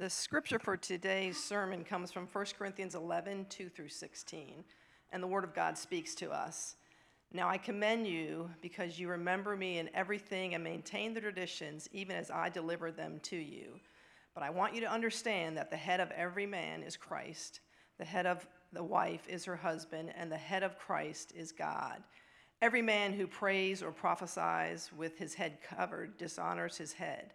The scripture for today's sermon comes from 1 Corinthians 11, 2 through 16, and the Word of God speaks to us. Now I commend you because you remember me in everything and maintain the traditions, even as I delivered them to you. But I want you to understand that the head of every man is Christ, the head of the wife is her husband, and the head of Christ is God. Every man who prays or prophesies with his head covered dishonors his head.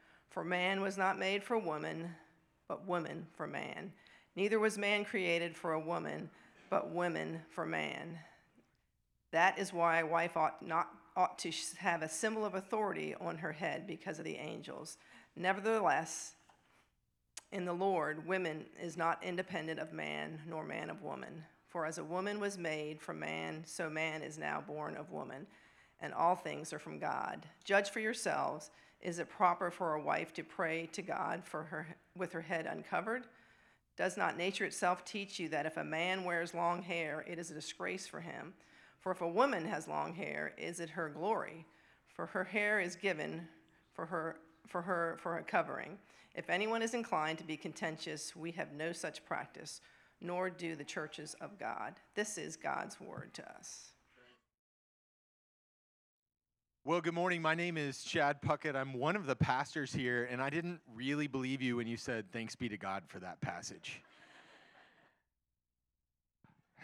For man was not made for woman, but woman for man. Neither was man created for a woman, but woman for man. That is why a wife ought not ought to have a symbol of authority on her head because of the angels. Nevertheless, in the Lord, woman is not independent of man, nor man of woman. For as a woman was made from man, so man is now born of woman, and all things are from God. Judge for yourselves is it proper for a wife to pray to God for her, with her head uncovered? Does not nature itself teach you that if a man wears long hair, it is a disgrace for him? For if a woman has long hair, is it her glory? For her hair is given for her for her for her covering. If anyone is inclined to be contentious, we have no such practice, nor do the churches of God. This is God's word to us. Well, good morning. My name is Chad Puckett. I'm one of the pastors here, and I didn't really believe you when you said, Thanks be to God for that passage.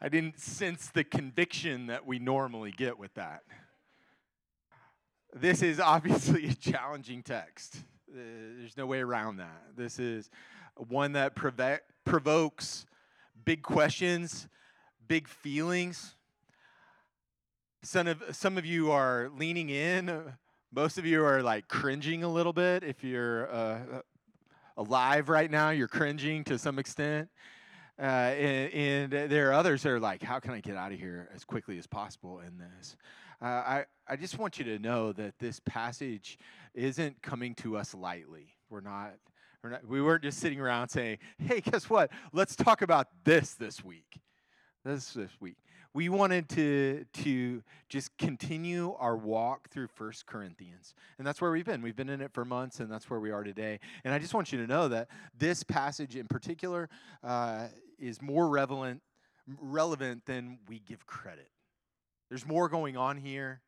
I didn't sense the conviction that we normally get with that. This is obviously a challenging text. Uh, there's no way around that. This is one that provokes big questions, big feelings some of, some of you are leaning in. Most of you are like cringing a little bit. If you're uh, alive right now, you're cringing to some extent. Uh, and, and, there are others that are like, how can I get out of here as quickly as possible in this? Uh, I, I just want you to know that this passage isn't coming to us lightly. We're not, we're not, we weren't just sitting around saying, hey, guess what? Let's talk about this this week. This this week. We wanted to to just continue our walk through First Corinthians. And that's where we've been. We've been in it for months, and that's where we are today. And I just want you to know that this passage in particular uh, is more relevant, relevant than we give credit. There's more going on here.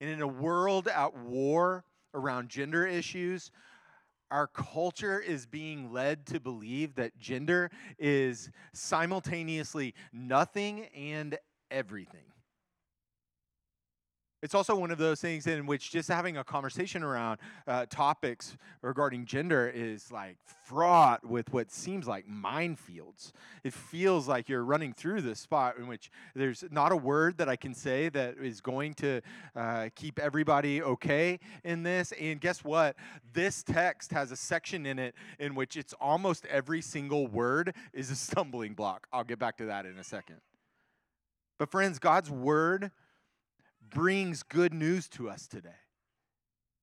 And in a world at war around gender issues, our culture is being led to believe that gender is simultaneously nothing and everything. It's also one of those things in which just having a conversation around uh, topics regarding gender is like fraught with what seems like minefields. It feels like you're running through this spot in which there's not a word that I can say that is going to uh, keep everybody okay in this. And guess what? This text has a section in it in which it's almost every single word is a stumbling block. I'll get back to that in a second. But, friends, God's word brings good news to us today.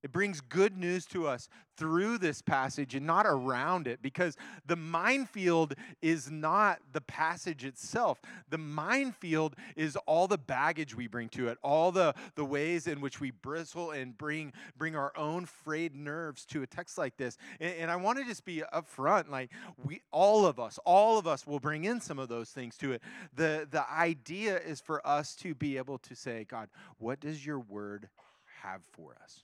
It brings good news to us through this passage and not around it because the minefield is not the passage itself. The minefield is all the baggage we bring to it, all the, the ways in which we bristle and bring, bring our own frayed nerves to a text like this. And, and I want to just be upfront like, we, all of us, all of us will bring in some of those things to it. The, the idea is for us to be able to say, God, what does your word have for us?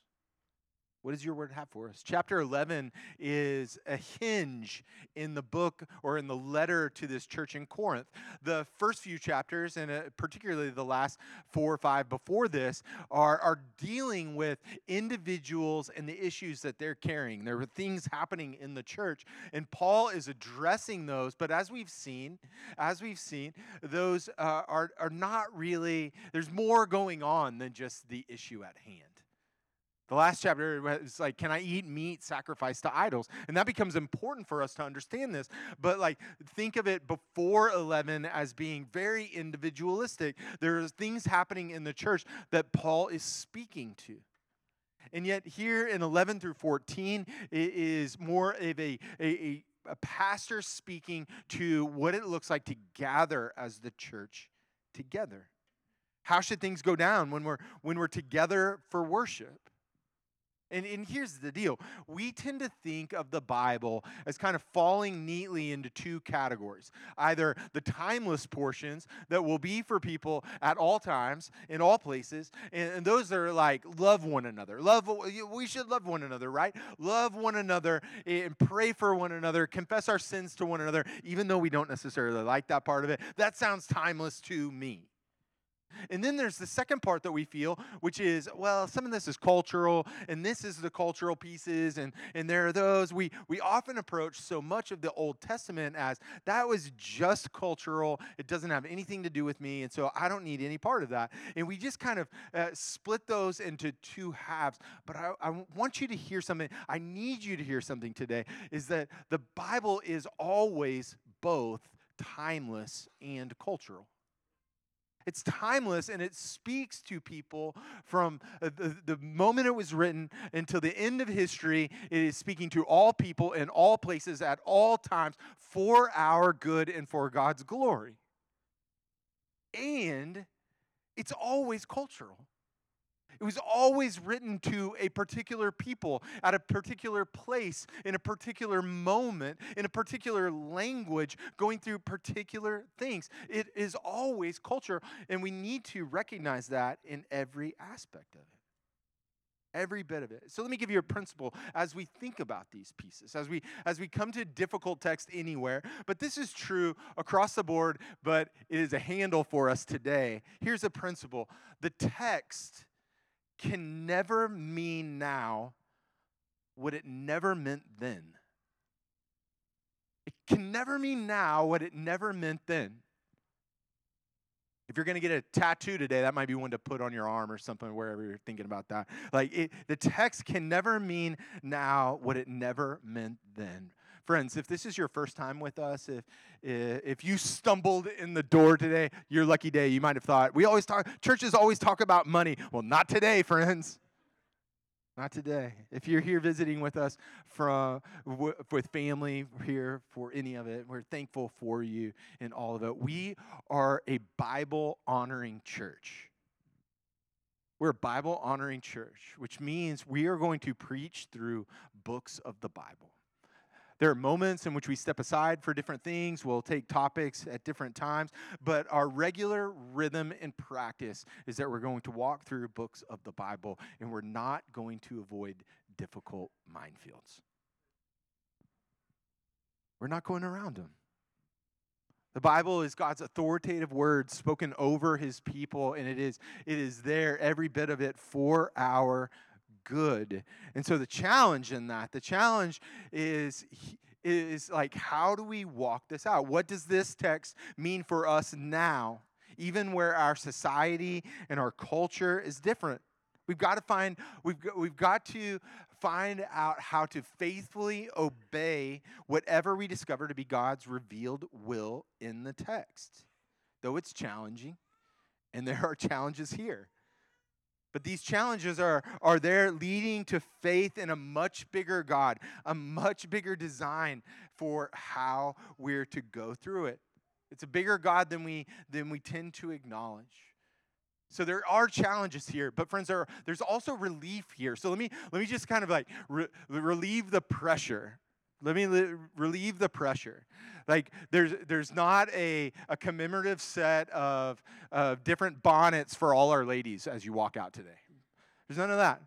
What does your word have for us? Chapter 11 is a hinge in the book or in the letter to this church in Corinth. The first few chapters, and uh, particularly the last four or five before this, are, are dealing with individuals and the issues that they're carrying. There were things happening in the church, and Paul is addressing those. But as we've seen, as we've seen, those uh, are, are not really, there's more going on than just the issue at hand. The last chapter is like, can I eat meat sacrificed to idols? And that becomes important for us to understand this. But like, think of it before 11 as being very individualistic. There are things happening in the church that Paul is speaking to. And yet, here in 11 through 14, it is more of a, a, a, a pastor speaking to what it looks like to gather as the church together. How should things go down when we're when we're together for worship? And, and here's the deal we tend to think of the Bible as kind of falling neatly into two categories either the timeless portions that will be for people at all times, in all places, and, and those are like love one another. Love, we should love one another, right? Love one another and pray for one another, confess our sins to one another, even though we don't necessarily like that part of it. That sounds timeless to me. And then there's the second part that we feel, which is, well, some of this is cultural, and this is the cultural pieces, and, and there are those. We, we often approach so much of the Old Testament as that was just cultural. It doesn't have anything to do with me, and so I don't need any part of that. And we just kind of uh, split those into two halves. But I, I want you to hear something. I need you to hear something today is that the Bible is always both timeless and cultural. It's timeless and it speaks to people from uh, the, the, moment it was written until the end of history. It is speaking to all people in all places at all times for our good and for God's glory. And it's always cultural. It was always written to a particular people at a particular place, in a particular moment, in a particular language, going through particular things. It is always culture, and we need to recognize that in every aspect of it. Every bit of it. So let me give you a principle as we think about these pieces as we as we come to difficult text anywhere but this is true across the board but it is a handle for us today. Here's a principle. The text can never mean now what it never meant then. It can never mean now what it never meant then. If you're going to get a tattoo today, that might be one to put on your arm or something, wherever you're thinking about that. Like, it, the text can never mean now what it never meant then. Friends, if this is your first time with us, if, if you stumbled in the door today, your lucky day. You might have thought, we always talk, churches always talk about money. Well, not today, friends. Not today. If you're here visiting with us from with family here for any of it, we're thankful for you and all of it. We are a Bible honoring church. We're a Bible honoring church, which means we are going to preach through books of the Bible. There are moments in which we step aside for different things. We'll take topics at different times. But our regular rhythm and practice is that we're going to walk through books of the Bible and we're not going to avoid difficult minefields. We're not going around them. The Bible is God's authoritative word spoken over his people, and it is, it is there, every bit of it, for our good. And so the challenge in that, the challenge is is like how do we walk this out? What does this text mean for us now? Even where our society and our culture is different. We've got to find we've got, we've got to find out how to faithfully obey whatever we discover to be God's revealed will in the text. Though it's challenging, and there are challenges here. But these challenges are, are there leading to faith in a much bigger God, a much bigger design for how we're to go through it. It's a bigger God than we, than we tend to acknowledge. So there are challenges here, but friends, there, there's also relief here. So let me, let me just kind of like re- relieve the pressure let me li- relieve the pressure. Like there's there's not a, a commemorative set of, of different bonnets for all our ladies as you walk out today. There's none of that.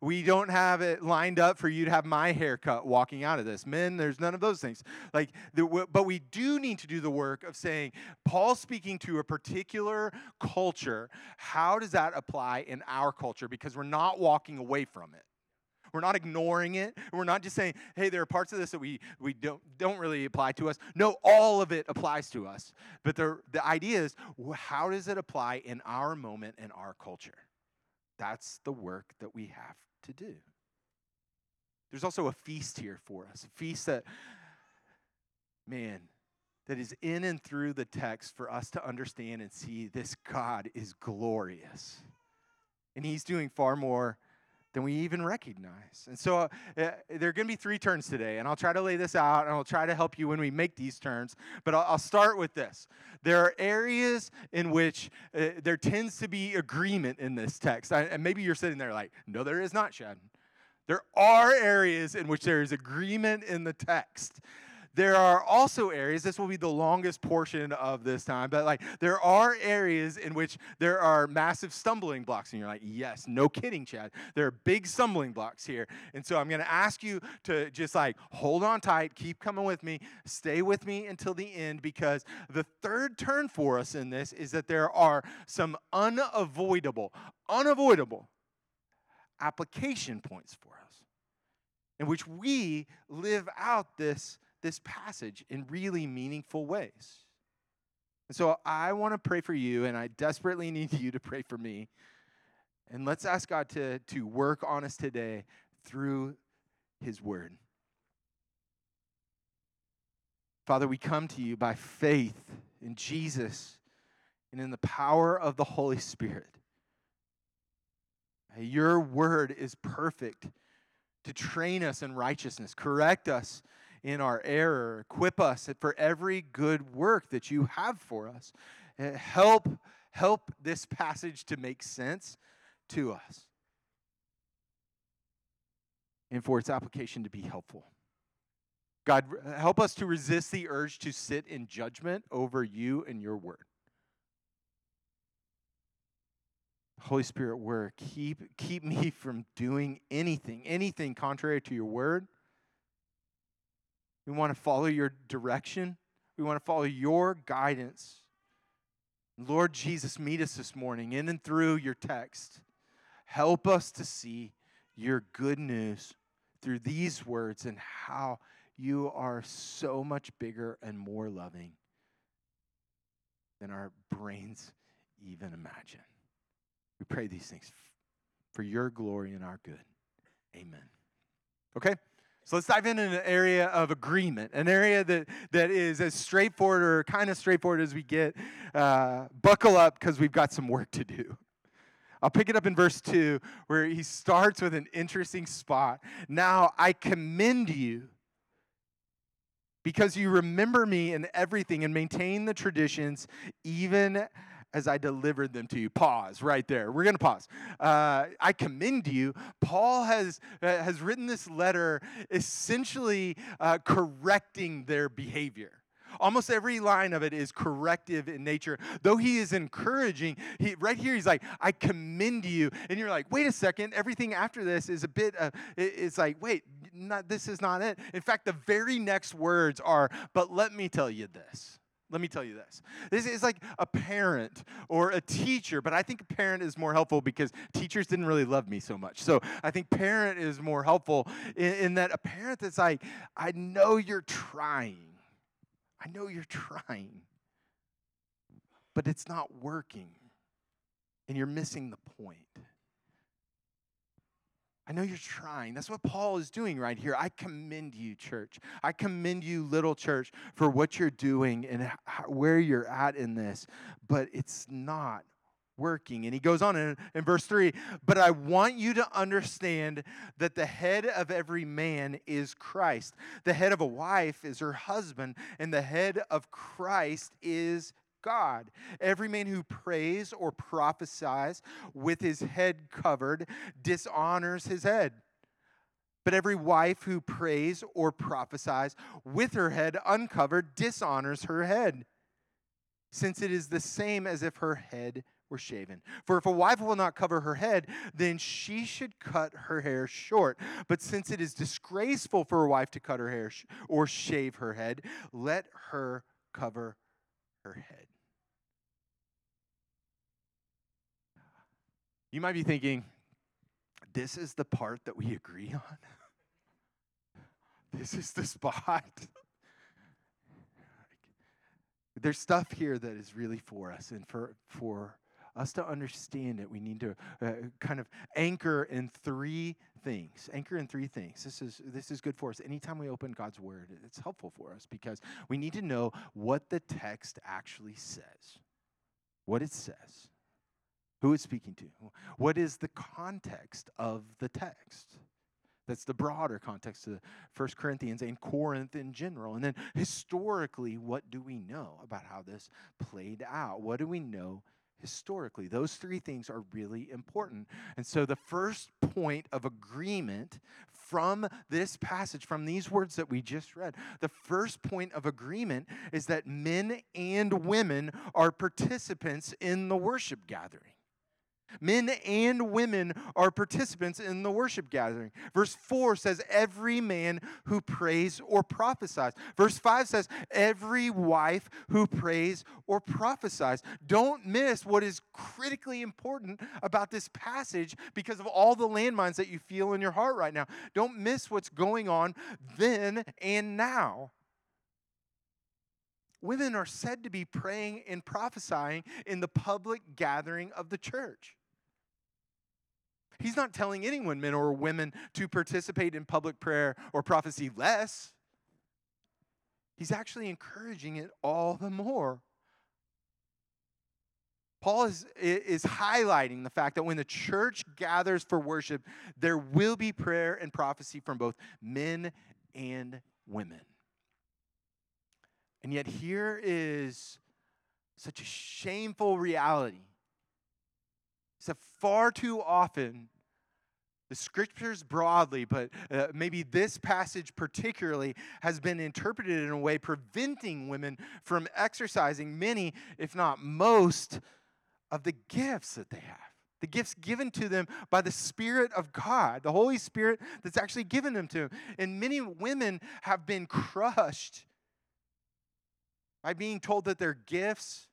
We don't have it lined up for you to have my haircut walking out of this. Men, there's none of those things. Like, but we do need to do the work of saying, Paul speaking to a particular culture, how does that apply in our culture? Because we're not walking away from it. We're not ignoring it. We're not just saying, hey, there are parts of this that we, we don't, don't really apply to us. No, all of it applies to us. But the, the idea is, how does it apply in our moment and our culture? That's the work that we have to do. There's also a feast here for us, a feast that, man, that is in and through the text for us to understand and see this God is glorious. And he's doing far more than we even recognize. And so uh, uh there are going to be three turns today, and I'll try to lay this out and I'll try to help you when we make these turns. But I'll, I'll start with this. There are areas in which uh, there tends to be agreement in this text. I, and maybe you're sitting there like, no, there is not, Chad. There are areas in which there is agreement in the text. There are also areas, this will be the longest portion of this time, but like there are areas in which there are massive stumbling blocks. And you're like, yes, no kidding, Chad. There are big stumbling blocks here. And so I'm going to ask you to just like hold on tight, keep coming with me, stay with me until the end, because the third turn for us in this is that there are some unavoidable, unavoidable application points for us in which we live out this this passage in really meaningful ways. And so I want to pray for you, and I desperately need you to pray for me. And let's ask God to, to work on us today through His Word. Father, we come to you by faith in Jesus and in the power of the Holy Spirit. Your word is perfect to train us in righteousness, correct us in our error. Equip us for every good work that you have for us. Uh, help, help this passage to make sense to us and for its application to be helpful. God, help us to resist the urge to sit in judgment over you and your word. Holy Spirit, work. Keep, keep me from doing anything, anything contrary to your word. We want to follow your direction. We want to follow your guidance. Lord Jesus, meet us this morning in and through your text. Help us to see your good news through these words and how you are so much bigger and more loving than our brains even imagine. We pray these things for your glory and our good. Amen. Okay? So let's dive into an area of agreement, an area that, that is as straightforward or kind of straightforward as we get. Uh, buckle up because we've got some work to do. I'll pick it up in verse 2 where he starts with an interesting spot. Now I commend you because you remember me in everything and maintain the traditions, even as I delivered them to you. Pause right there. We're going to pause. Uh, I commend you. Paul has, uh, has written this letter essentially uh, correcting their behavior. Almost every line of it is corrective in nature. Though he is encouraging, he, right here he's like, I commend you. And you're like, wait a second, everything after this is a bit, of, it's like, wait, not, this is not it. In fact, the very next words are, but let me tell you this. Let me tell you this. This is like a parent or a teacher, but I think parent is more helpful because teachers didn't really love me so much. So I think parent is more helpful in, in that a parent that's like, I know you're trying. I know you're trying, but it's not working, and you're missing the point. I know you're trying. That's what Paul is doing right here. I commend you, church. I commend you, little church, for what you're doing and where you're at in this, but it's not working. And he goes on in, in verse 3 But I want you to understand that the head of every man is Christ. The head of a wife is her husband, and the head of Christ is God. Every man who prays or prophesies with his head covered dishonors his head. But every wife who prays or prophesies with her head uncovered dishonors her head, since it is the same as if her head were shaven. For if a wife will not cover her head, then she should cut her hair short. But since it is disgraceful for a wife to cut her hair sh- or shave her head, let her cover her head. You might be thinking, this is the part that we agree on. this is the spot. There's stuff here that is really for us and for, for us to understand it, we need to uh, kind of anchor in three things. Anchor in three things. This is this is good for us. Anytime we open God's word, it's helpful for us because we need to know what the text actually says. What it says. Who it's speaking to. What is the context of the text? That's the broader context of 1 Corinthians and Corinth in general. And then historically, what do we know about how this played out? What do we know historically? Those three things are really important. And so the first point of agreement from this passage, from these words that we just read, the first point of agreement is that men and women are participants in the worship gathering. Men and women are participants in the worship gathering. Verse 4 says, Every man who prays or prophesies. Verse 5 says, Every wife who prays or prophesies. Don't miss what is critically important about this passage because of all the landmines that you feel in your heart right now. Don't miss what's going on then and now. Women are said to be praying and prophesying in the public gathering of the church. He's not telling anyone, men or women, to participate in public prayer or prophecy less. He's actually encouraging it all the more. Paul is, is highlighting the fact that when the church gathers for worship, there will be prayer and prophecy from both men and women. And yet, here is such a shameful reality that far too often, the scriptures broadly, but uh, maybe this passage particularly, has been interpreted in a way preventing women from exercising many, if not most, of the gifts that they have. The gifts given to them by the Spirit of God, the Holy Spirit that's actually given them to them. And many women have been crushed by being told that their gifts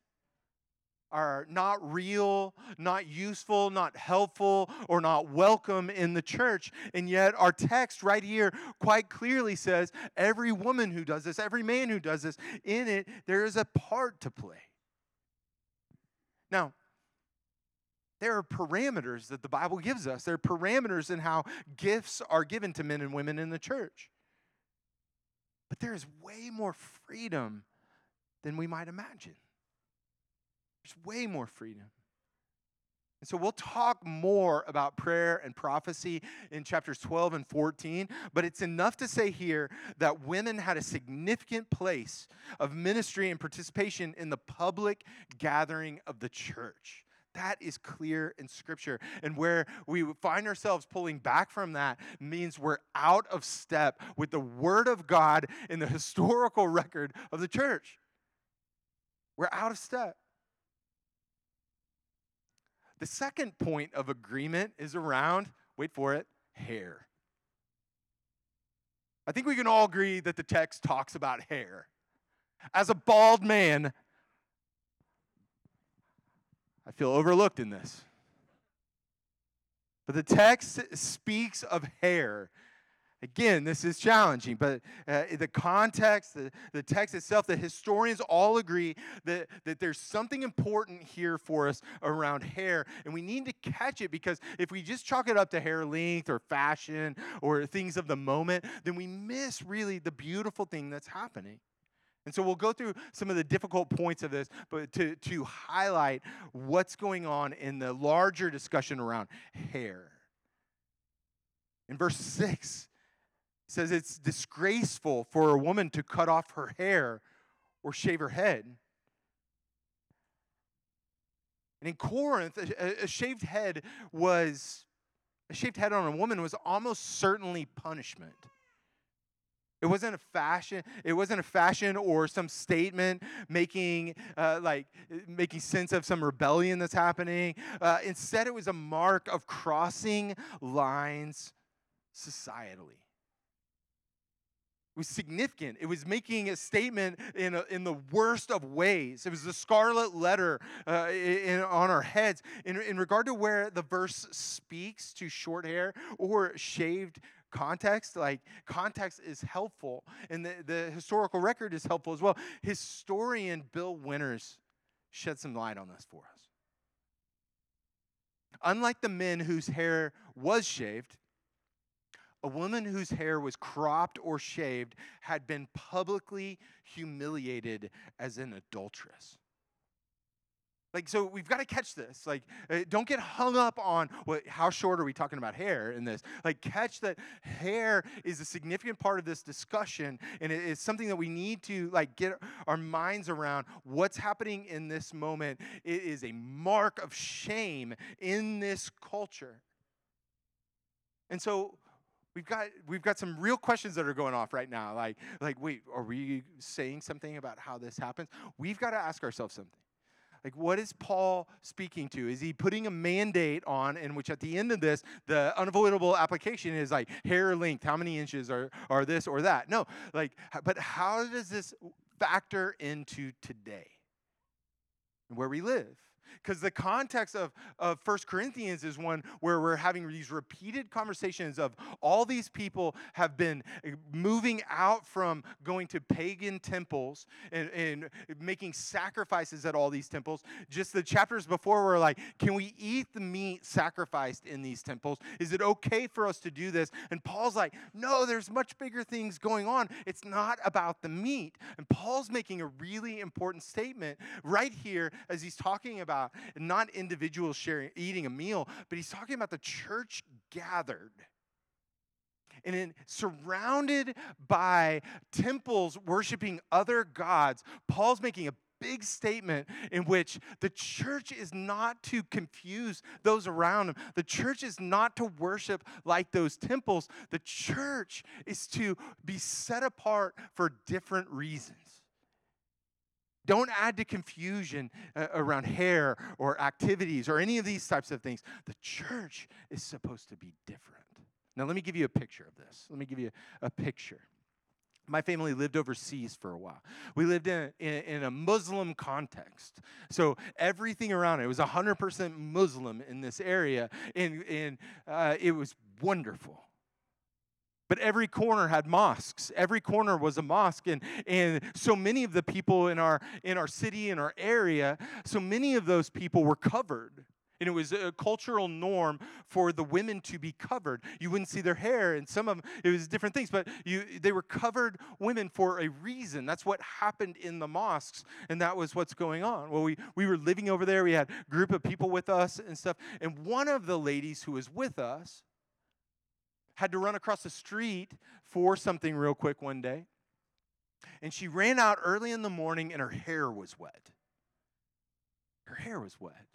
are not real, not useful, not helpful, or not welcome in the church. And yet, our text right here quite clearly says every woman who does this, every man who does this, in it, there is a part to play. Now, there are parameters that the Bible gives us. There are parameters in how gifts are given to men and women in the church. But there is way more freedom than we might imagine. There's way more freedom. And so we'll talk more about prayer and prophecy in chapters 12 and 14, but it's enough to say here that women had a significant place of ministry and participation in the public gathering of the church. That is clear in Scripture. And where we find ourselves pulling back from that means we're out of step with the Word of God in the historical record of the church. We're out of step. The second point of agreement is around, wait for it, hair. I think we can all agree that the text talks about hair. As a bald man, I feel overlooked in this. But the text speaks of hair Again, this is challenging, but uh, the context, the, the text itself, the historians all agree that, that there's something important here for us around hair, and we need to catch it because if we just chalk it up to hair length or fashion or things of the moment, then we miss really the beautiful thing that's happening. And so we'll go through some of the difficult points of this, but to, to highlight what's going on in the larger discussion around hair. In verse 6, says it's disgraceful for a woman to cut off her hair or shave her head. And in Corinth, a, a, shaved head was a shaved head on a woman was almost certainly punishment. It wasn't a fashion. It wasn't a fashion or some statement making uh, like making sense of some rebellion that's happening. Uh, instead, it was a mark of crossing lines societally. It was significant. It was making a statement in, a, in the worst of ways. It was the scarlet letter uh, in, on our heads. In, in regard to where the verse speaks to short hair or shaved context, like context is helpful, and the, the historical record is helpful as well. Historian Bill Winters shed some light on this for us. Unlike the men whose hair was shaved, a woman whose hair was cropped or shaved had been publicly humiliated as an adulteress. Like, so we've got to catch this. Like, uh, don't get hung up on what, how short are we talking about hair in this. Like, catch that hair is a significant part of this discussion, and it is something that we need to like get our minds around. What's happening in this moment? It is a mark of shame in this culture. And so we've got we've got some real questions that are going off right now. Like, like, wait, are we saying something about how this happens? We've got to ask ourselves something. Like, what is Paul speaking to? Is he putting a mandate on, in which at the end of this, the unavoidable application is like hair length, how many inches are, are this or that? No, like, but how does this factor into today, where we live? Because the context of, of 1 corinthians is one where we're having these repeated conversations of all these people have been eh, moving out from going to pagan temples and, and making sacrifices at all these temples. Just the chapters before were like can we eat the meat sacrificed in these temples? Is it okay for us to do this? And paul's like no there's much bigger things going on. It's not about the meat. And paul's making a really important statement right here as he's talking about about not individuals sharing, eating a meal, but he's talking about the church gathered. And in, surrounded by temples worshiping other gods, Paul's making a big statement in which the church is not to confuse those around him. The church is not to worship like those temples. The church is to be set apart for different reasons. Don't add to confusion uh, around hair or activities or any of these types of things. The church is supposed to be different. Now, let me give you a picture of this. Let me give you a picture. My family lived overseas for a while. We lived in, in, in a Muslim context. So everything around it, it was 100% Muslim in this area, and, and uh, it was wonderful but every corner had mosques. Every corner was a mosque and, and so many of the people in our in our city in our area so many of those people were covered. And it was a cultural norm for the women to be covered. You wouldn't see their hair and some of them it was different things but you they were covered women for a reason. That's what happened in the mosques and that was what's going on. Well we we were living over there. We had a group of people with us and stuff and one of the ladies who was with us had to run across the street for something real quick one day. And she ran out early in the morning and her hair was wet. Her hair was wet.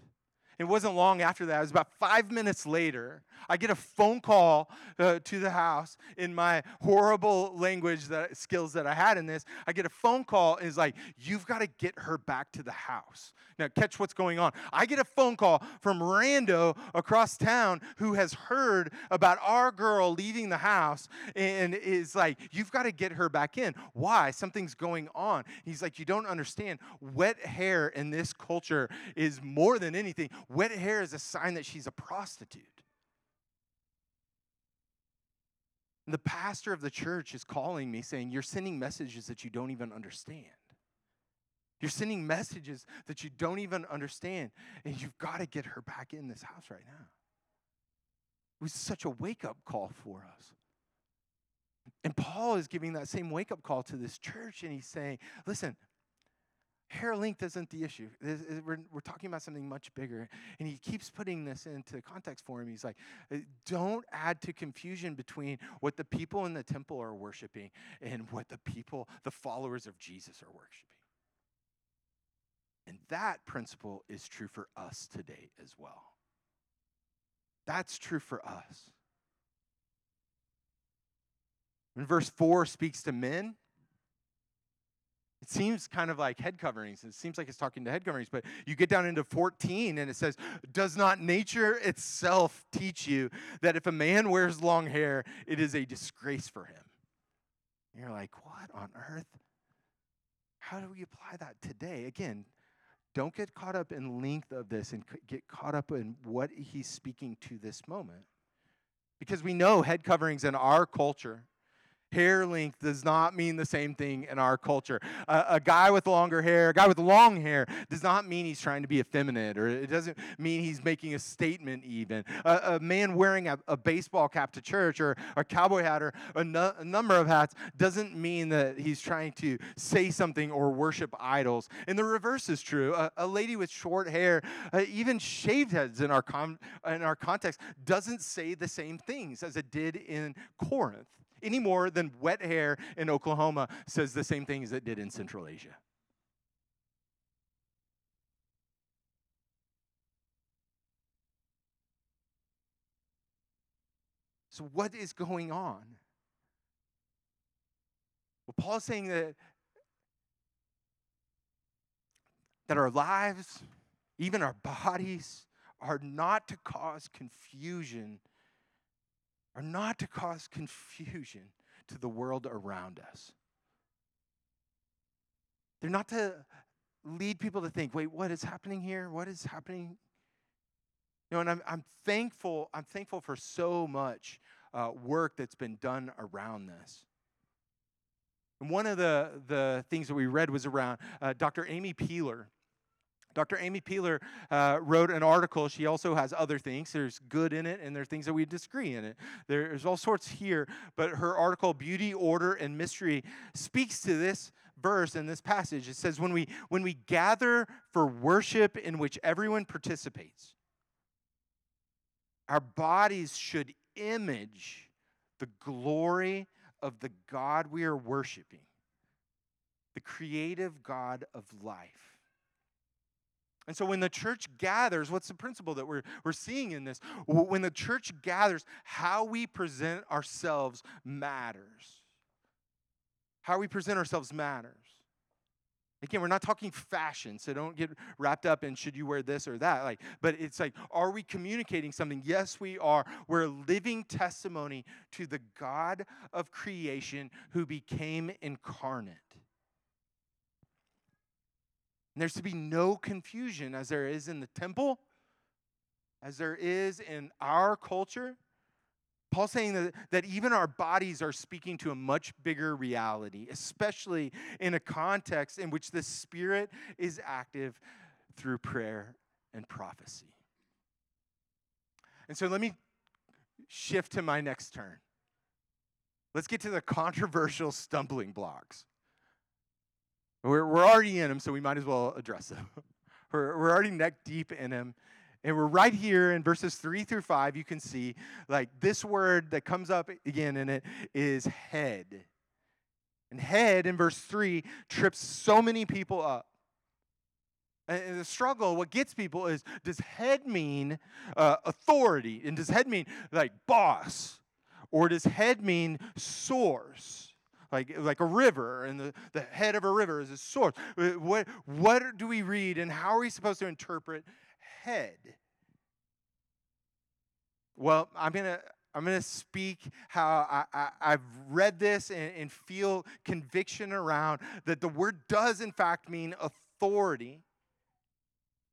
It wasn't long after that. It was about five minutes later. I get a phone call uh, to the house in my horrible language that skills that I had in this. I get a phone call and it's like, "You've got to get her back to the house." Now, catch what's going on. I get a phone call from Rando across town who has heard about our girl leaving the house and is like, "You've got to get her back in." Why? Something's going on. He's like, "You don't understand. Wet hair in this culture is more than anything." Wet hair is a sign that she's a prostitute. And the pastor of the church is calling me saying, You're sending messages that you don't even understand. You're sending messages that you don't even understand. And you've got to get her back in this house right now. It was such a wake up call for us. And Paul is giving that same wake up call to this church, and he's saying, Listen, Hair length isn't the issue. We're, we're talking about something much bigger. And he keeps putting this into context for him. He's like, uh, don't add to confusion between what the people in the temple are worshiping and what the people, the followers of Jesus, are worshiping. And that principle is true for us today as well. That's true for us. When verse 4 speaks to men, it seems kind of like head coverings. It seems like it's talking to head coverings, but you get down into 14 and it says, Does not nature itself teach you that if a man wears long hair, it is a disgrace for him? And you're like, What on earth? How do we apply that today? Again, don't get caught up in length of this and get caught up in what he's speaking to this moment. Because we know head coverings in our culture Hair length does not mean the same thing in our culture. A guy with longer hair, a guy with long hair, does not mean he's trying to be effeminate, or it doesn't mean he's making a statement, even. a man wearing a, a, baseball cap to church, or a cowboy hat, or a, no, a number of hats, doesn't mean that he's trying to say something or worship idols. And the reverse is true. A, a lady with short hair, uh, even shaved heads in our, com- in our context, doesn't say the same things as it did in Corinth any more than wet hair in Oklahoma says the same thing as it did in Central Asia. So, what is going on? Well, Paul's saying that, that our lives, even our bodies, are not to cause confusion are not to cause confusion to the world around us. They're not to lead people to think, wait, what is happening here? What is happening? You know, and I'm, I'm thankful, I'm thankful for so much uh, work that's been done around this. And one of the, the things that we read was around uh, Dr. Amy Peeler. Dr. Amy Peeler uh, wrote an article. She also has other things. There's good in it, and there's things that we disagree in it. There's all sorts here, but her article, Beauty, Order, and Mystery, speaks to this verse and this passage. It says, when we, when we gather for worship in which everyone participates, our bodies should image the glory of the God we are worshiping, the creative God of life. And so when the church gathers, what's the principle that we're, we're seeing in this? When the church gathers, how we present ourselves matters. How we present ourselves matters. Again, we're not talking fashion, so don't get wrapped up in should you wear this or that. Like, but it's like, are we communicating something? Yes, we are. We're a living testimony to the God of creation who became incarnate. And there's to be no confusion as there is in the temple, as there is in our culture. Paul's saying that, that even our bodies are speaking to a much bigger reality, especially in a context in which the Spirit is active through prayer and prophecy. And so let me shift to my next turn. Let's get to the controversial stumbling blocks. We're, we're already in them, so we might as well address them. we're, we're already neck deep in them. And we're right here in verses three through five. You can see, like, this word that comes up again in it is head. And head in verse three trips so many people up. And the struggle, what gets people is does head mean uh, authority? And does head mean like boss? Or does head mean source? Like, like a river, and the, the head of a river is a source. Uh, what, what do we read, and how are we supposed to interpret head? Well, I'm going to I'm going to speak how I, have read this and, and, feel conviction around that the word does, in fact, mean authority.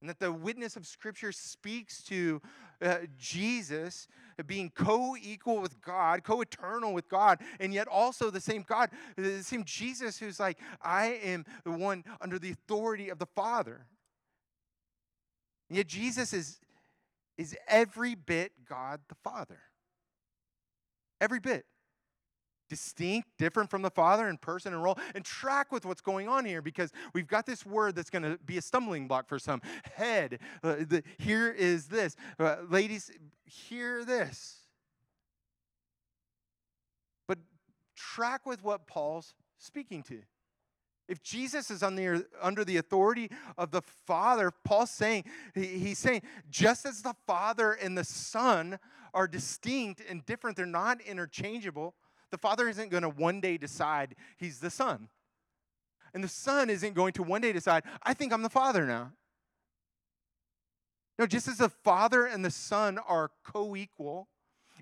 And that the witness of Scripture speaks to uh, Jesus being co equal with God, co eternal with God, and yet also the same God, the same Jesus who's like, I am the one under the authority of the Father. And yet Jesus is, is every bit God the Father. Every bit distinct, different from the Father in person and role, and track with what's going on here because we've got this word that's going to be a stumbling block for some. Head. Uh, the, here is this. Uh, ladies, hear this. But track with what Paul's speaking to. If Jesus is under, under the authority of the Father, Paul's saying, he, he's saying, just as the Father and the Son are distinct and different, they're not interchangeable, the Father isn't going to one day decide he's the Son. And the Son isn't going to one day decide, I think I'm the Father now. No, just as the Father and the Son are co equal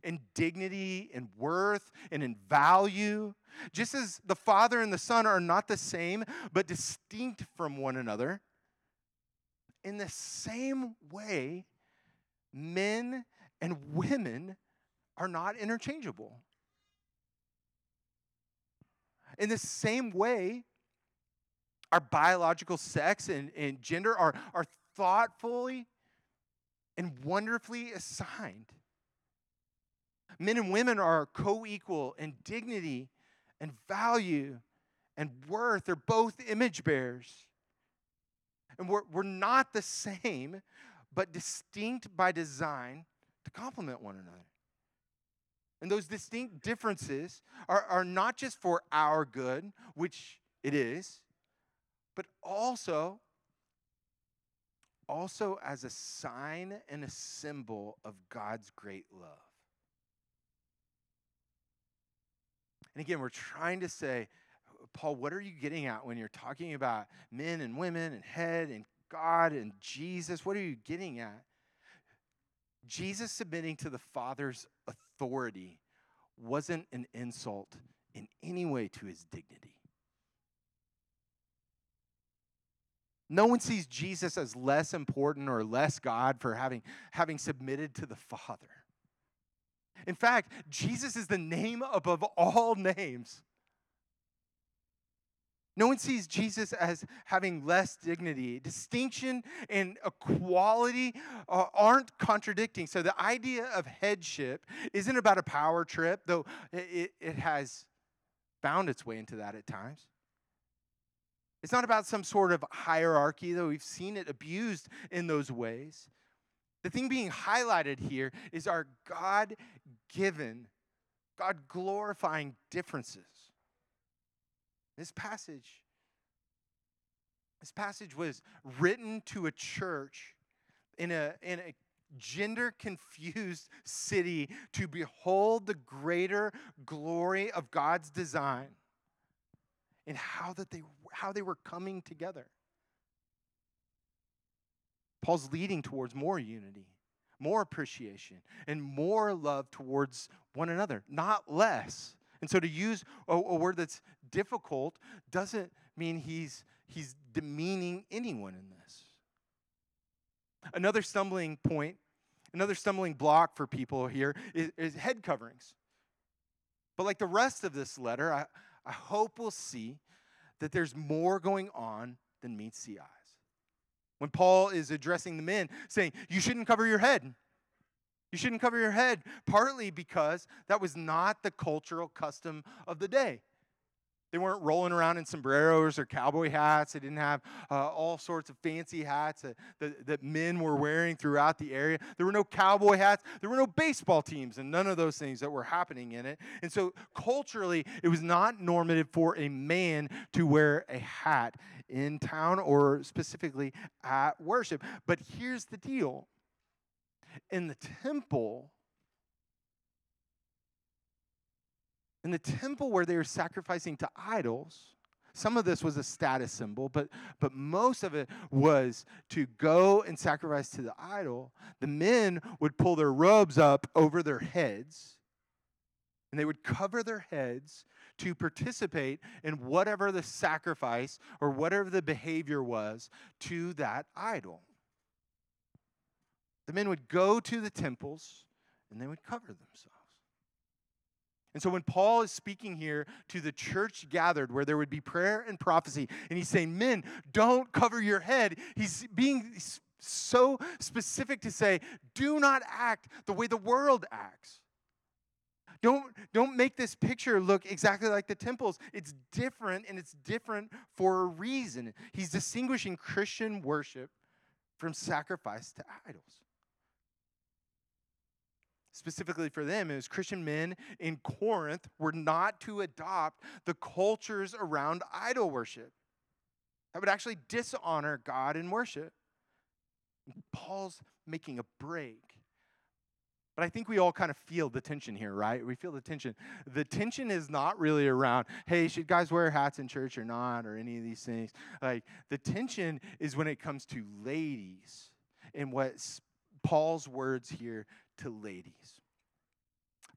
in dignity and worth and in value, just as the Father and the Son are not the same but distinct from one another, in the same way, men and women are not interchangeable. In the same way, our biological sex and, and gender are, are thoughtfully and wonderfully assigned. Men and women are co equal in dignity and value and worth. They're both image bearers. And we're, we're not the same, but distinct by design to complement one another. And those distinct differences are, are not just for our good, which it is, but also also as a sign and a symbol of God's great love. And again, we're trying to say, Paul, what are you getting at when you're talking about men and women and head and God and Jesus? What are you getting at? Jesus submitting to the Father's authority wasn't an insult in any way to his dignity. No one sees Jesus as less important or less God for having, having submitted to the Father. In fact, Jesus is the name above all names. No one sees Jesus as having less dignity. Distinction and equality uh, aren't contradicting. So the idea of headship isn't about a power trip, though it, it has found its way into that at times. It's not about some sort of hierarchy, though we've seen it abused in those ways. The thing being highlighted here is our God given, God glorifying differences. This passage this passage was written to a church in a, in a gender confused city to behold the greater glory of God's design and how that they how they were coming together. Paul's leading towards more unity, more appreciation, and more love towards one another, not less. And so to use a, a word that's difficult doesn't mean he's, he's demeaning anyone in this. Another stumbling point, another stumbling block for people here is, is head coverings. But like the rest of this letter, I, I hope we'll see that there's more going on than meets the eyes. When Paul is addressing the men, saying, You shouldn't cover your head. You shouldn't cover your head, partly because that was not the cultural custom of the day. They weren't rolling around in sombreros or cowboy hats. They didn't have uh, all sorts of fancy hats that, that, that, men were wearing throughout the area. There were no cowboy hats. There were no baseball teams and none of those things that were happening in it. And so, culturally, it was not normative for a man to wear a hat in town or specifically at worship. But here's the deal in the temple, in the temple where they were sacrificing to idols, some of this was a status symbol, but, but most of it was to go and sacrifice to the idol. The men would pull their robes up over their heads, and they would cover their heads to participate in whatever the sacrifice or whatever the behavior was to that idol. The men would go to the temples and they would cover themselves. And so when Paul is speaking here to the church gathered where there would be prayer and prophecy, and he's saying, Men, don't cover your head, he's being so specific to say, Do not act the way the world acts. Don't, don't make this picture look exactly like the temples. It's different, and it's different for a reason. He's distinguishing Christian worship from sacrifice to idols specifically for them, was Christian men in Corinth were not to adopt the cultures around idol worship. That would actually dishonor God in worship. Paul's making a break. But I think we all kind of feel the tension here, right? We feel the tension. The tension is not really around, hey, should guys wear hats in church or not, or any of these things. Like, the tension is when it comes to ladies and what Paul's words here to ladies.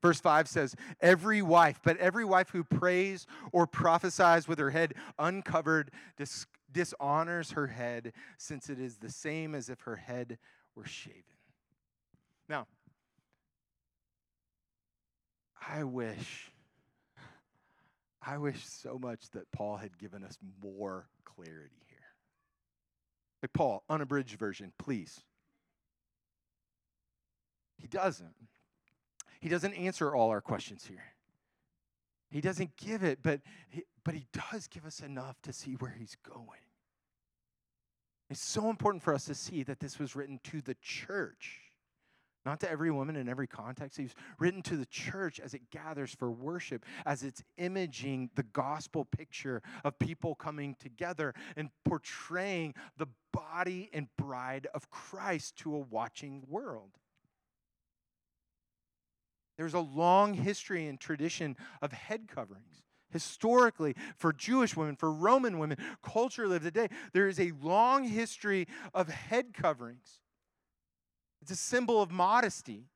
Verse 5 says, Every wife, but every wife who prays or prophesies with her head uncovered dis- dishonors her head, since it is the same as if her head were shaven. Now, I wish, I wish so much that Paul had given us more clarity here. Like, Paul, unabridged version, please. He doesn't. He doesn't answer all our questions here. He doesn't give it, but he, but he does give us enough to see where he's going. It's so important for us to see that this was written to the church, not to every woman in every context. He was written to the church as it gathers for worship, as it's imaging the gospel picture of people coming together and portraying the body and bride of Christ to a watching world. There's a long history and tradition of head coverings. Historically, for Jewish women, for Roman women, culture of today, there is a long history of head coverings. It's a symbol of modesty,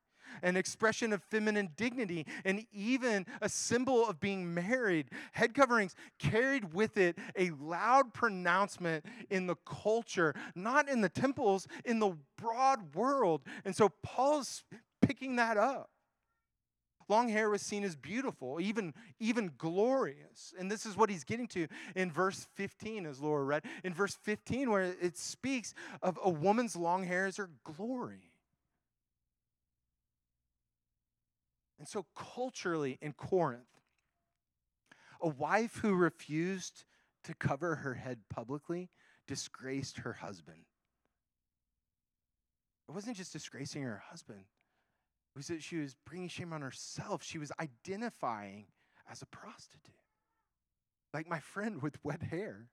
an expression of feminine dignity, and even a symbol of being married. Head coverings carried with it a loud pronouncement in the culture, not in the temples, in the broad world. And so Paul's picking that up. Long hair was seen as beautiful, even, even glorious. And this is what he's getting to in verse 15, as Laura read. In verse 15, where it speaks of a woman's long hair as her glory. And so, culturally in Corinth, a wife who refused to cover her head publicly disgraced her husband. It wasn't just disgracing her husband, she was bringing shame on herself. She was identifying as a prostitute. Like my friend with wet hair.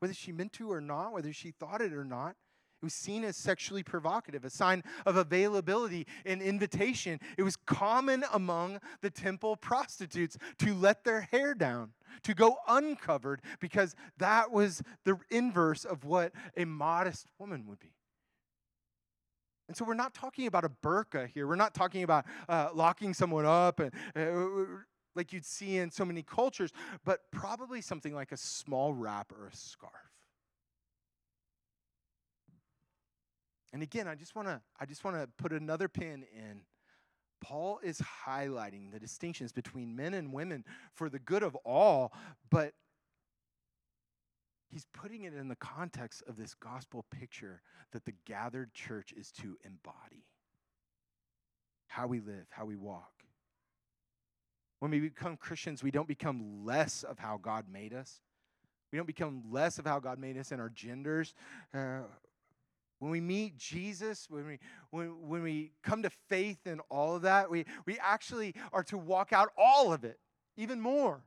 Whether she meant to or not, whether she thought it or not, it was seen as sexually provocative, a sign of availability and invitation. It was common among the temple prostitutes to let their hair down, to go uncovered, because that was the inverse of what a modest woman would be. And so we're not talking about a burqa here. We're not talking about uh, locking someone up and uh, like you'd see in so many cultures, but probably something like a small wrap or a scarf. And again, I just want to I just want to put another pin in. Paul is highlighting the distinctions between men and women for the good of all, but He's putting it in the context of this gospel picture that the gathered church is to embody. How we live, how we walk. When we become Christians, we don't become less of how God made us. We don't become less of how God made us in our genders. Uh, when we meet Jesus, when we, when, when we come to faith in all of that, we, we actually are to walk out all of it, even more.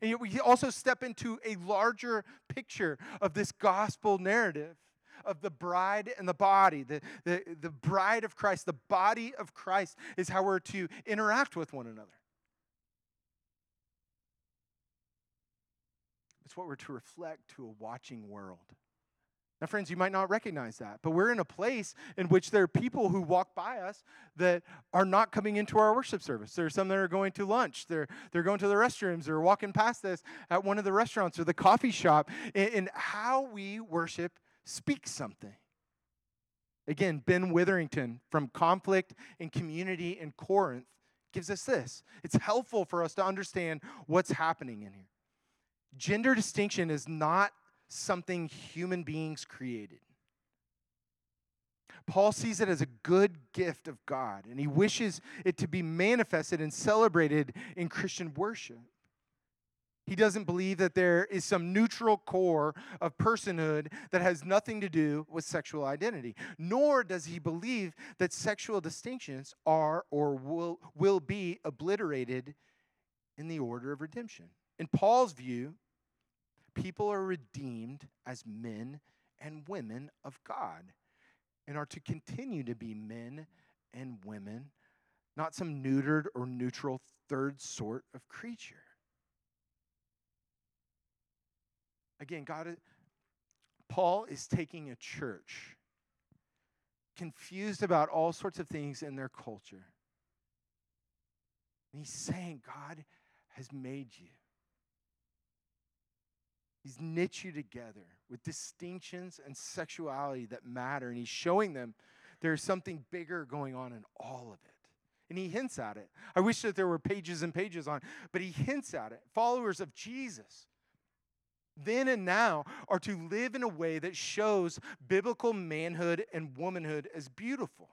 And yet we also step into a larger picture of this gospel narrative of the bride and the body. The, the, the bride of Christ, the body of Christ, is how we're to interact with one another. It's what we're to reflect to a watching world. Now, friends, you might not recognize that, but we're in a place in which there are people who walk by us that are not coming into our worship service. There are some that are going to lunch, they're, they're going to the restrooms, they're walking past us at one of the restaurants or the coffee shop. And, and how we worship speaks something. Again, Ben Witherington from Conflict and Community in Corinth gives us this. It's helpful for us to understand what's happening in here. Gender distinction is not something human beings created. Paul sees it as a good gift of God, and he wishes it to be manifested and celebrated in Christian worship. He doesn't believe that there is some neutral core of personhood that has nothing to do with sexual identity, nor does he believe that sexual distinctions are or will, will be obliterated in the order of redemption. In Paul's view, people are redeemed as men and women of God and are to continue to be men and women, not some neutered or neutral third sort of creature. Again, God, Paul is taking a church confused about all sorts of things in their culture. And he's saying, God has made you. He's knit you together with distinctions and sexuality that matter. And he's showing them there's something bigger going on in all of it. And he hints at it. I wish that there were pages and pages on, but he hints at it. Followers of Jesus, then and now, are to live in a way that shows biblical manhood and womanhood as beautiful,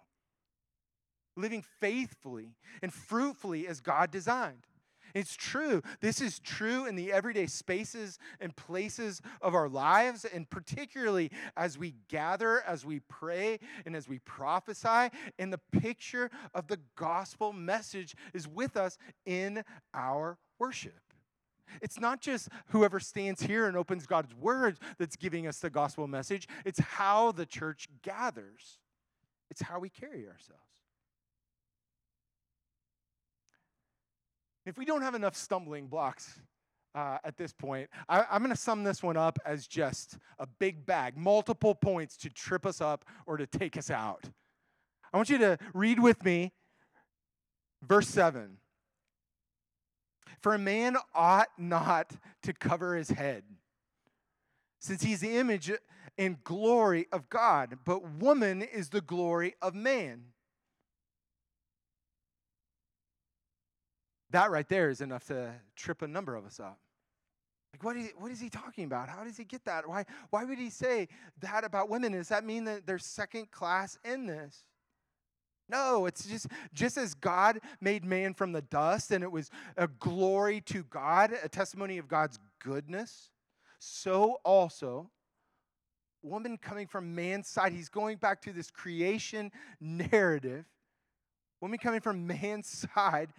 living faithfully and fruitfully as God designed. It's true. This is true in the everyday spaces and places of our lives, and particularly as we gather, as we pray, and as we prophesy. And the picture of the gospel message is with us in our worship. It's not just whoever stands here and opens God's word that's giving us the gospel message, it's how the church gathers, it's how we carry ourselves. If we don't have enough stumbling blocks uh, at this point, I, I'm going to sum this one up as just a big bag, multiple points to trip us up or to take us out. I want you to read with me verse 7. For a man ought not to cover his head, since he's the image and glory of God, but woman is the glory of man. That right there is enough to trip a number of us up. Like, what is, what is he talking about? How does he get that? Why, why would he say that about women? Does that mean that they're second class in this? No, it's just just as God made man from the dust and it was a glory to God, a testimony of God's goodness, so also woman coming from man's side, he's going back to this creation narrative. Woman coming from man's side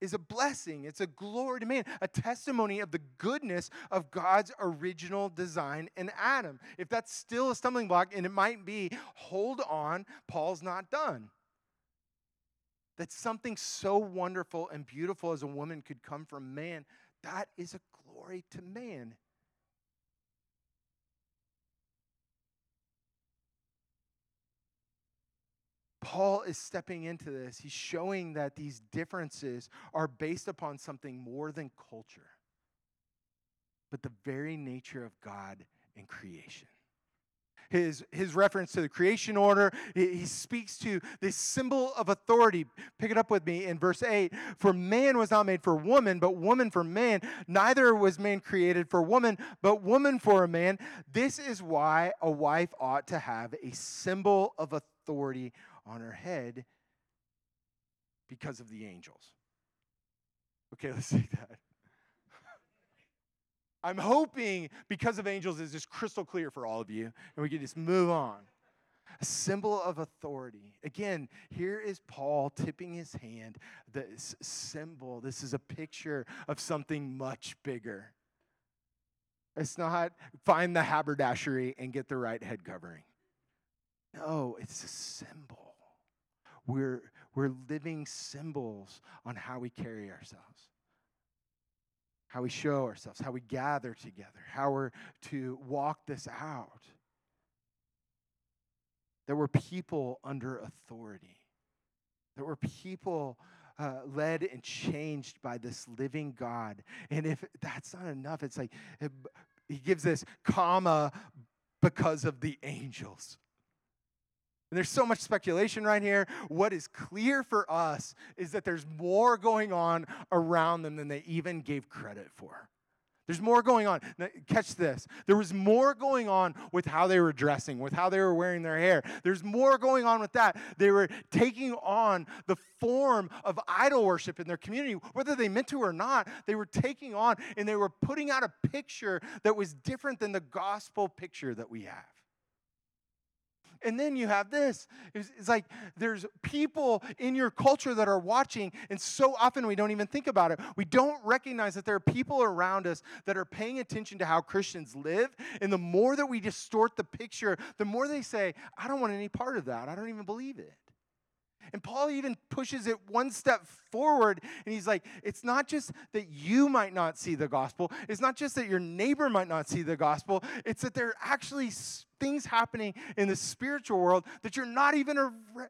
is a blessing. It's a glory to man, a testimony of the goodness of God's original design in Adam. If that's still a stumbling block, and it might be, hold on, Paul's not done. That something so wonderful and beautiful as a woman could come from man, that is a glory to man. Paul is stepping into this. He's showing that these differences are based upon something more than culture, but the very nature of God and creation. His, his reference to the creation order, he, he speaks to this symbol of authority. Pick it up with me in verse 8. For man was not made for woman, but woman for man. Neither was man created for woman, but woman for a man. This is why a wife ought to have a symbol of authority on her head because of the angels. Okay, let's take that. I'm hoping because of angels is just crystal clear for all of you, and we can just move on. A symbol of authority. Again, here is Paul tipping his hand. This symbol, this is a picture of something much bigger. It's not find the haberdashery and get the right head covering. No, it's a symbol. We're, we're living symbols on how we carry ourselves, how we show ourselves, how we gather together, how we're to walk this out. There were people under authority. There were people uh, led and changed by this living God. And if that's not enough, it's like it, he gives this comma because of the angels. And there's so much speculation right here. What is clear for us is that there's more going on around them than they even gave credit for. There's more going on. Now, catch this. There was more going on with how they were dressing, with how they were wearing their hair. There's more going on with that. They were taking on the form of idol worship in their community, whether they meant to or not. They were taking on and they were putting out a picture that was different than the gospel picture that we have. And then you have this. It's, it's, like there's people in your culture that are watching, and so often we don't even think about it. We don't recognize that there are people around us that are paying attention to how Christians live. And the more that we distort the picture, the more they say, I don't want any part of that. I don't even believe it. And Paul even pushes it one step forward, and he's like, it's not just that you might not see the gospel, it's not just that your neighbor might not see the gospel, it's that there are actually things happening in the spiritual world that you're not even,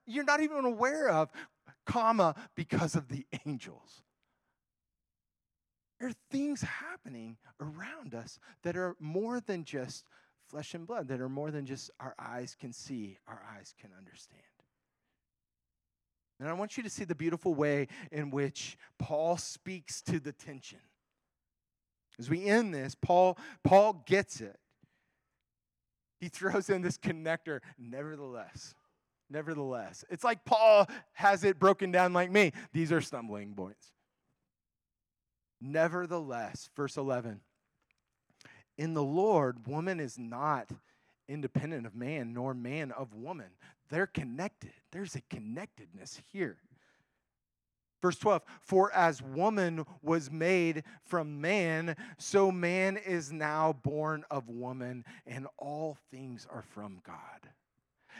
you're not even aware of, comma, because of the angels. There are things happening around us that are more than just flesh and blood, that are more than just our eyes can see, our eyes can understand. And I want you to see the beautiful way in which Paul speaks to the tension. As we end this, Paul, Paul gets it. He throws in this connector, nevertheless. Nevertheless. It's like Paul has it broken down like me. These are stumbling points. Nevertheless, verse 11. In the Lord, woman is not independent of man, nor man of woman. They're connected. There's a connectedness here. Verse 12, for as woman was made from man, so man is now born of woman, and all things are from God.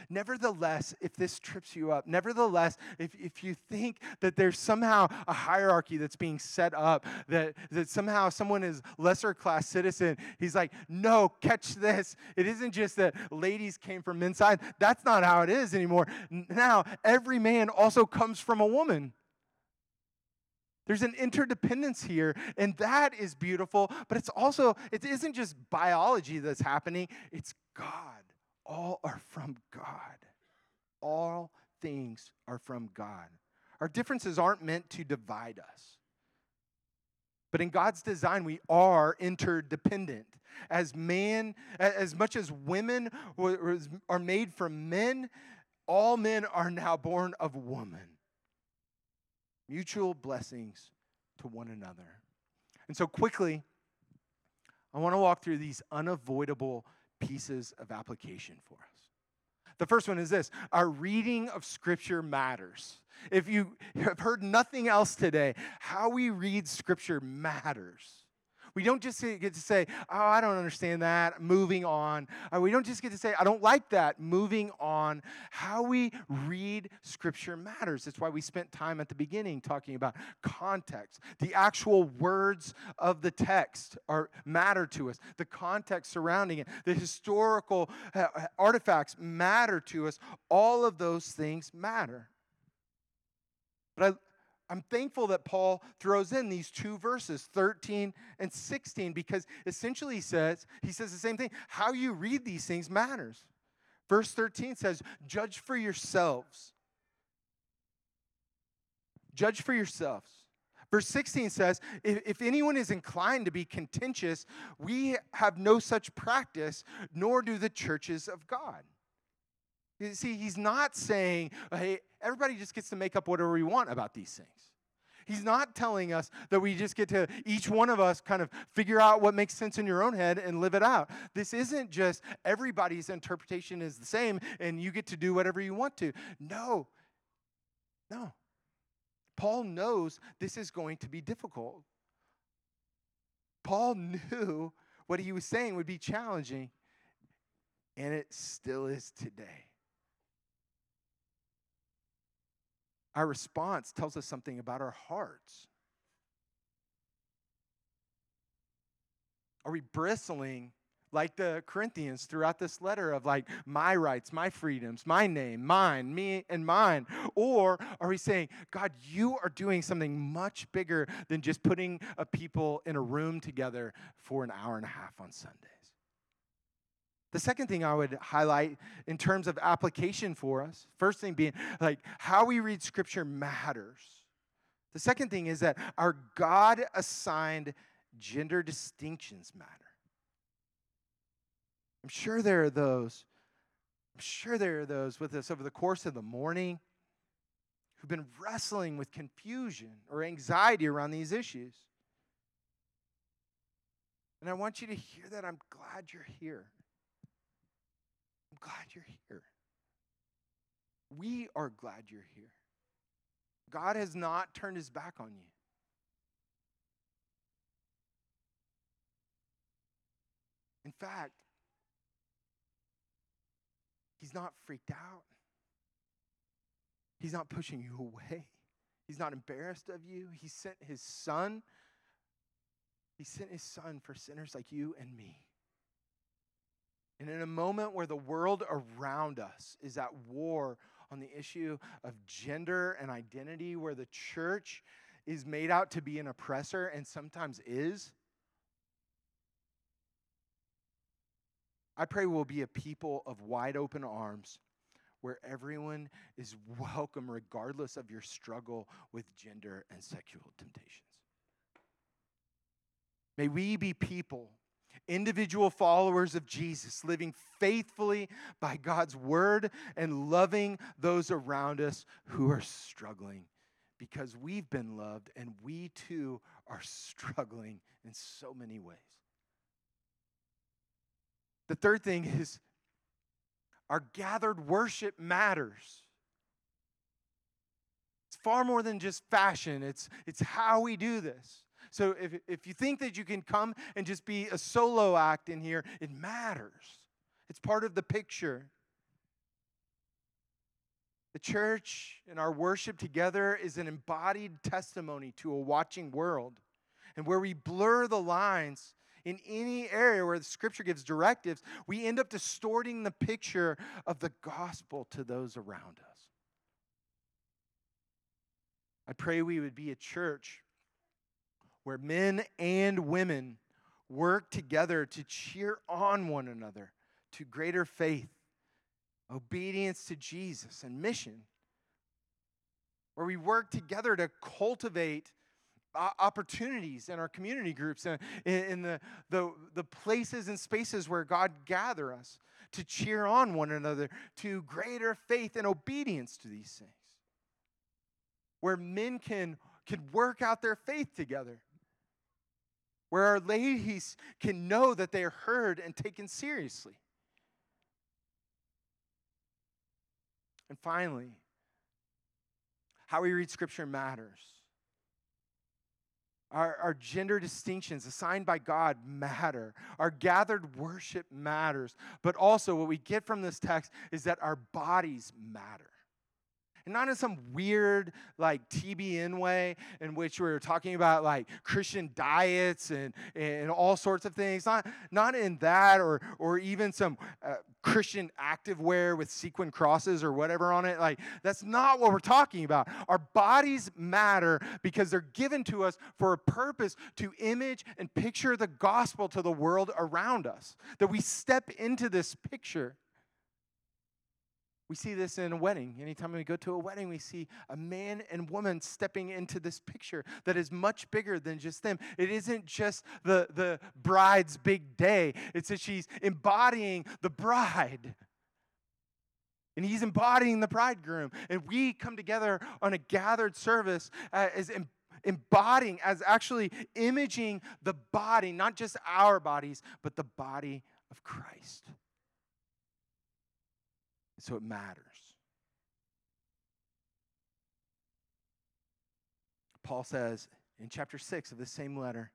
Nevertheless, if this trips you up, nevertheless, if, if you think that there's somehow a hierarchy that's being set up, that, that somehow someone is lesser class citizen, he's like, no, catch this. It isn't just that ladies came from inside. That's not how it is anymore. Now, every man also comes from a woman. There's an interdependence here, and that is beautiful, but it's also, it isn't just biology that's happening, it's God all are from God. All things are from God. Our differences aren't meant to divide us. But in God's design, we are interdependent. As man, as much as women are made from men, all men are now born of woman. Mutual blessings to one another. And so, quickly, I want to walk through these unavoidable pieces of application for us. The first one is this our reading of Scripture matters. If you have heard nothing else today, how we read Scripture matters. We don't just get to say, oh, I don't understand that, moving on. Uh, we don't just get to say, I don't like that, moving on. How we read Scripture matters. That's why we spent time at the beginning talking about context. The actual words of the text are matter to us. The context surrounding it, the historical uh, artifacts matter to us. All of those things matter. But I, I'm thankful that Paul throws in these two verses, 13 and 16, because essentially he says, he says the same thing. How you read these things matters. Verse 13 says, Judge for yourselves. Judge for yourselves. Verse 16 says, if, if, anyone is inclined to be contentious, we have no such practice, nor do the churches of God. You see, he's not saying, hey, everybody just gets to make up whatever we want about these things. He's not telling us that we just get to, each one of us, kind of figure out what makes sense in your own head and live it out. This isn't just everybody's interpretation is the same and you get to do whatever you want to. No, no. Paul knows this is going to be difficult. Paul knew what he was saying would be challenging, and it still is today. Our response tells us something about our hearts. Are we bristling like the Corinthians throughout this letter of like my rights, my freedoms, my name, mine, me, and mine? Or are we saying, God, you are doing something much bigger than just putting a people in a room together for an hour and a half on Sunday? The second thing I would highlight in terms of application for us, first thing being like how we read scripture matters. The second thing is that our God assigned gender distinctions matter. I'm sure there are those, I'm sure there are those with us over the course of the morning who've been wrestling with confusion or anxiety around these issues. And I want you to hear that I'm glad you're here. Glad you're here. We are glad you're here. God has not turned his back on you. In fact, he's not freaked out. He's not pushing you away. He's not embarrassed of you. He sent his son. He sent his son for sinners like you and me. And in a moment where the world around us is at war on the issue of gender and identity, where the church is made out to be an oppressor and sometimes is, I pray we'll be a people of wide open arms where everyone is welcome regardless of your struggle with gender and sexual temptations. May we be people, individual followers of Jesus, living faithfully by God's word and loving those around us who are struggling because we've been loved and we too are struggling in so many ways. The third thing is our gathered worship matters. It's far more than just fashion, it's, it's how we do this. So if, if you think that you can come and just be a solo act in here, it matters. It's part of the picture. The church and our worship together is an embodied testimony to a watching world. And where we blur the lines in any area where the scripture gives directives, we end up distorting the picture of the gospel to those around us. I pray we would be a church where men and women work together to cheer on one another to greater faith obedience to Jesus and mission, where we work together to cultivate opportunities in our community groups and in the, the, the places and spaces where God gather us to cheer on one another to greater faith and obedience to these things. Where men can, can work out their faith together. Where our ladies can know that they are heard and taken seriously. And finally, how we read Scripture matters. Our, our gender distinctions assigned by God matter. Our gathered worship matters. But also, what we get from this text is that our bodies matter and not in some weird like TBN way in which we are talking about like Christian diets and, and all sorts of things. Not, not in that or, or even some uh, Christian activewear with sequin crosses or whatever on it. Like that's not what we're talking about. Our bodies matter because they're given to us for a purpose to image and picture the gospel to the world around us. That we step into this picture we see this in a wedding. Anytime we go to a wedding, we see a man and woman stepping into this picture that is much bigger than just them. It isn't just the, the bride's big day, it's that she's embodying the bride. And he's embodying the bridegroom. And we come together on a gathered service uh, as em- embodying, as actually imaging the body, not just our bodies, but the body of Christ. So it matters. Paul says in chapter 6 of the same letter,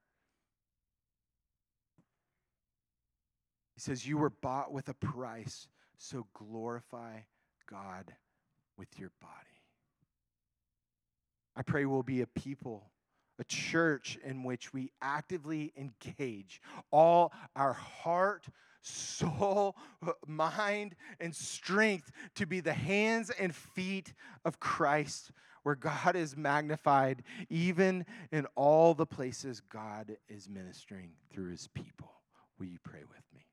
he says, You were bought with a price, so glorify God with your body. I pray we'll be a people, a church in which we actively engage all our heart, soul, mind, and strength to be the hands and feet of Christ, where God is magnified, even in all the places God is ministering through his people. Will you pray with me?